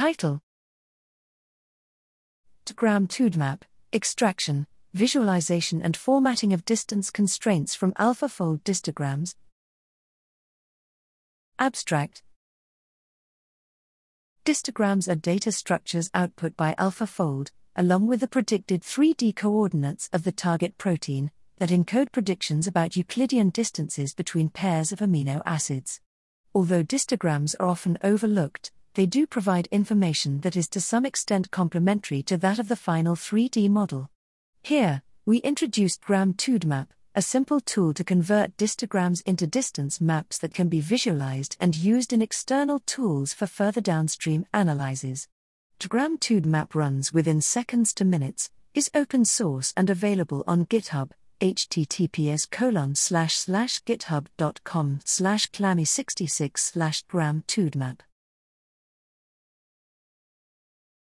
Title dgram2dmap Extraction, Visualization and Formatting of Distance Constraints from AlphaFold Distograms. Abstract Distograms are data structures output by AlphaFold, along with the predicted 3D coordinates of the target protein, that encode predictions about Euclidean distances between pairs of amino acids. Although distograms are often overlooked, they do provide information that is to some extent complementary to that of the final 3D model. Here, we introduced dgram2dmap, a simple tool to convert distograms into distance maps that can be visualized and used in external tools for further downstream analyses. dgram2dmap runs within seconds to minutes, is open source and available on GitHub, https colon slash slash github.com slash clami66 slash gram